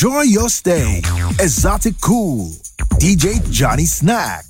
Enjoy your stay. Esoticool. DJ Johnny Snack.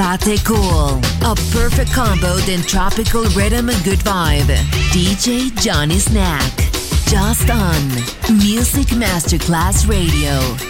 Esoticool. A perfect combo in tropical rhythm and good vibe. DJ Johnny Snack. Just on Music Masterclass Radio.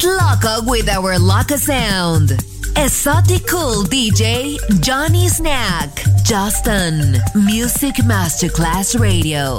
get with our loco sound. Esoticool DJ Johnny Snack, Justin, Music Masterclass Radio.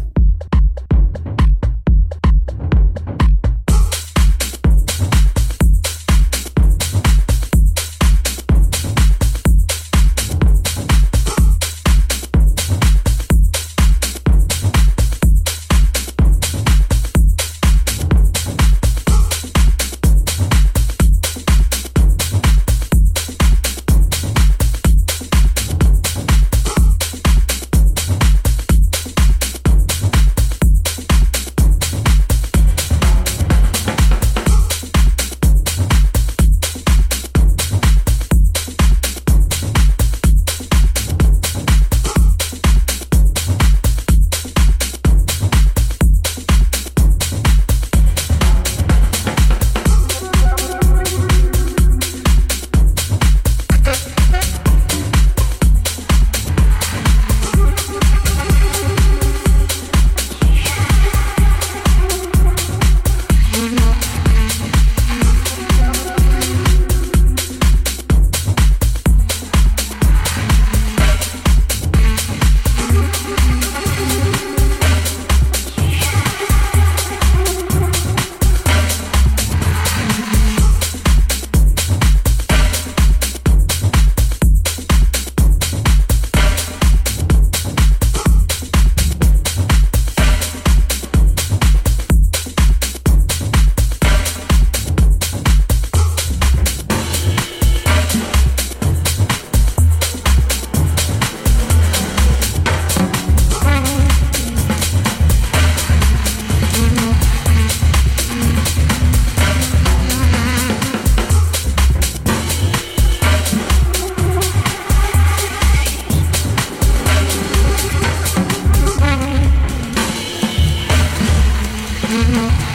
Mm-hmm.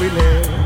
we live.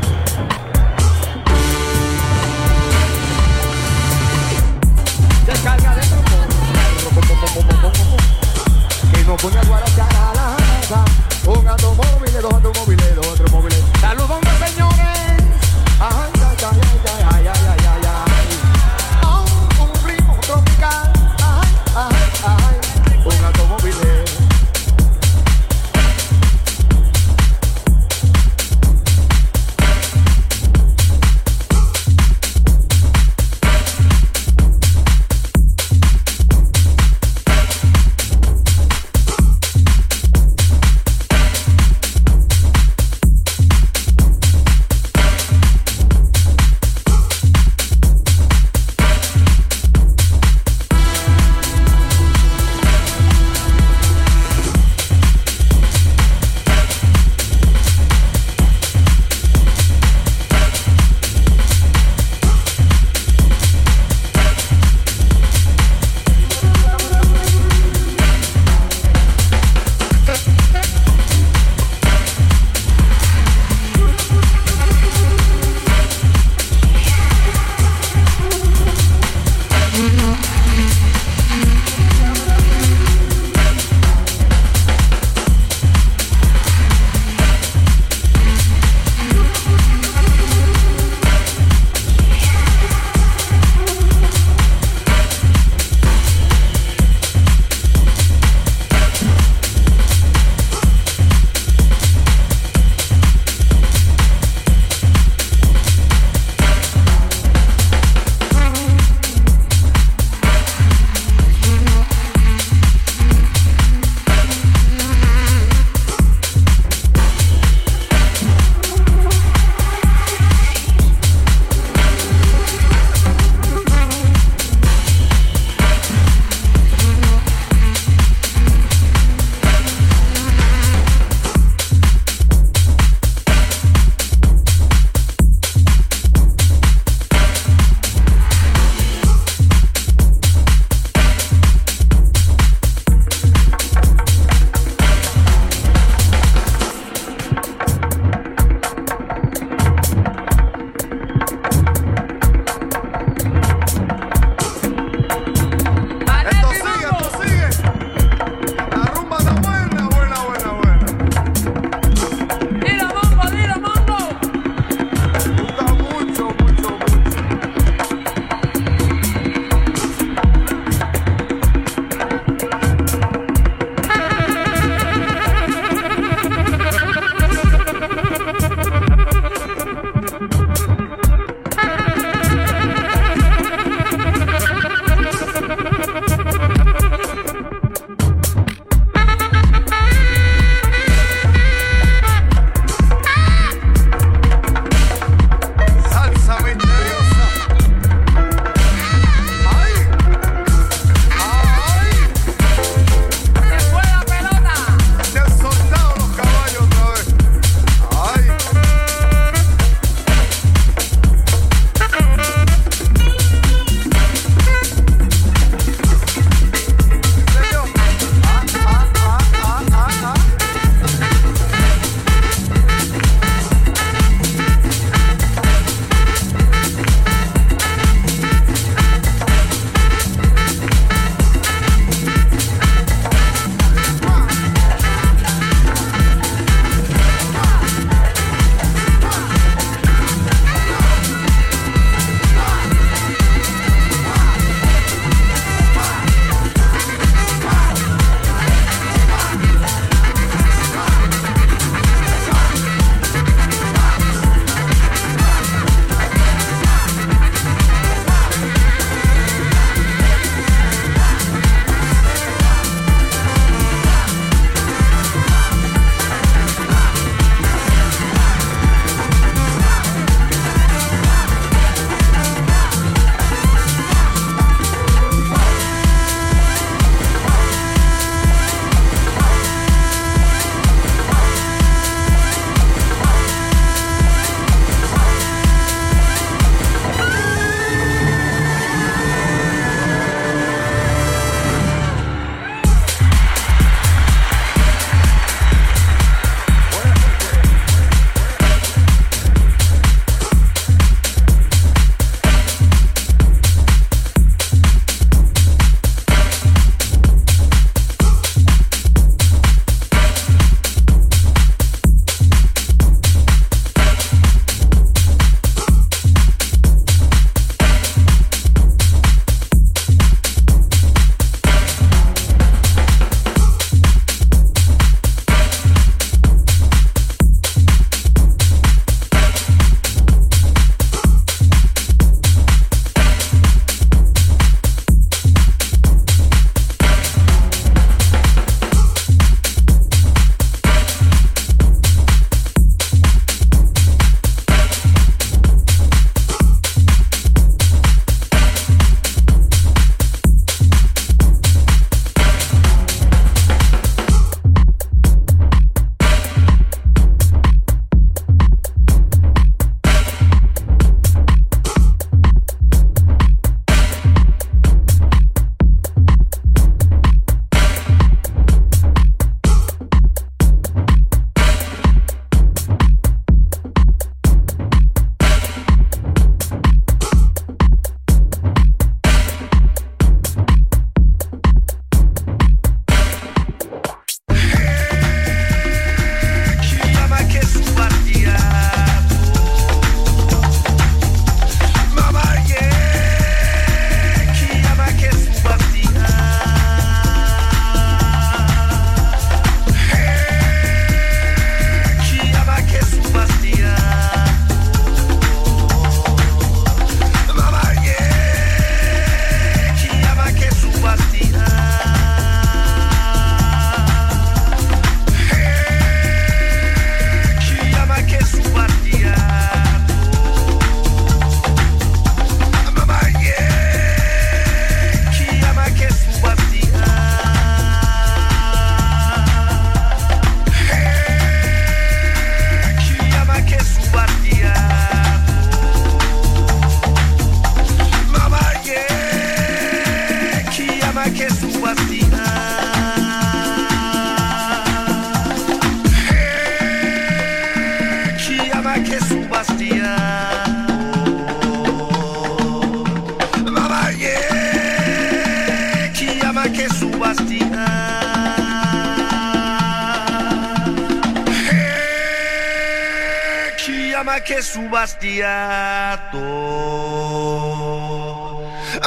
Subastiato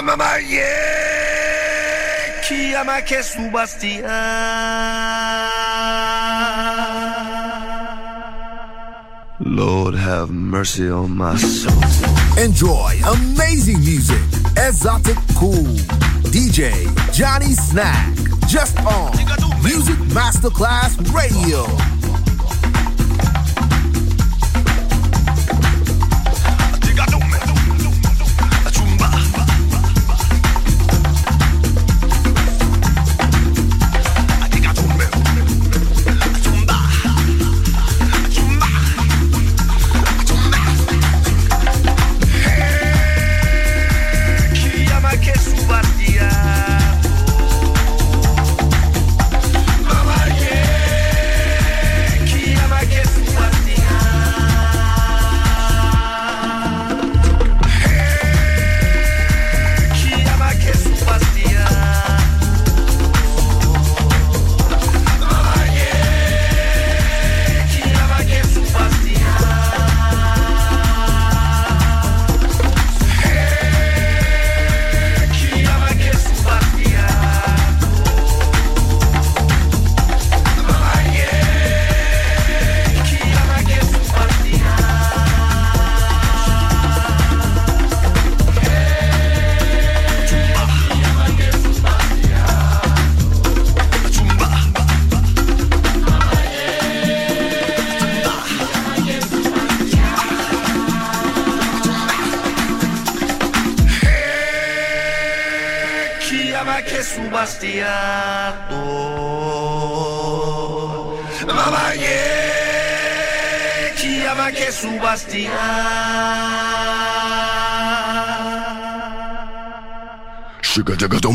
mamma yeah che subastiato Lord have mercy on my soul. Enjoy amazing music. Exotic Cool. DJ Johnny Snack. Just on Music Masterclass Radio. εστιατό. Μαμαγέκι, αμακέ σου βαστιά. Σιγά-σιγά το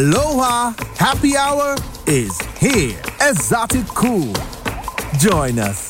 Aloha Happy Hour is here. Esoticool. Join us.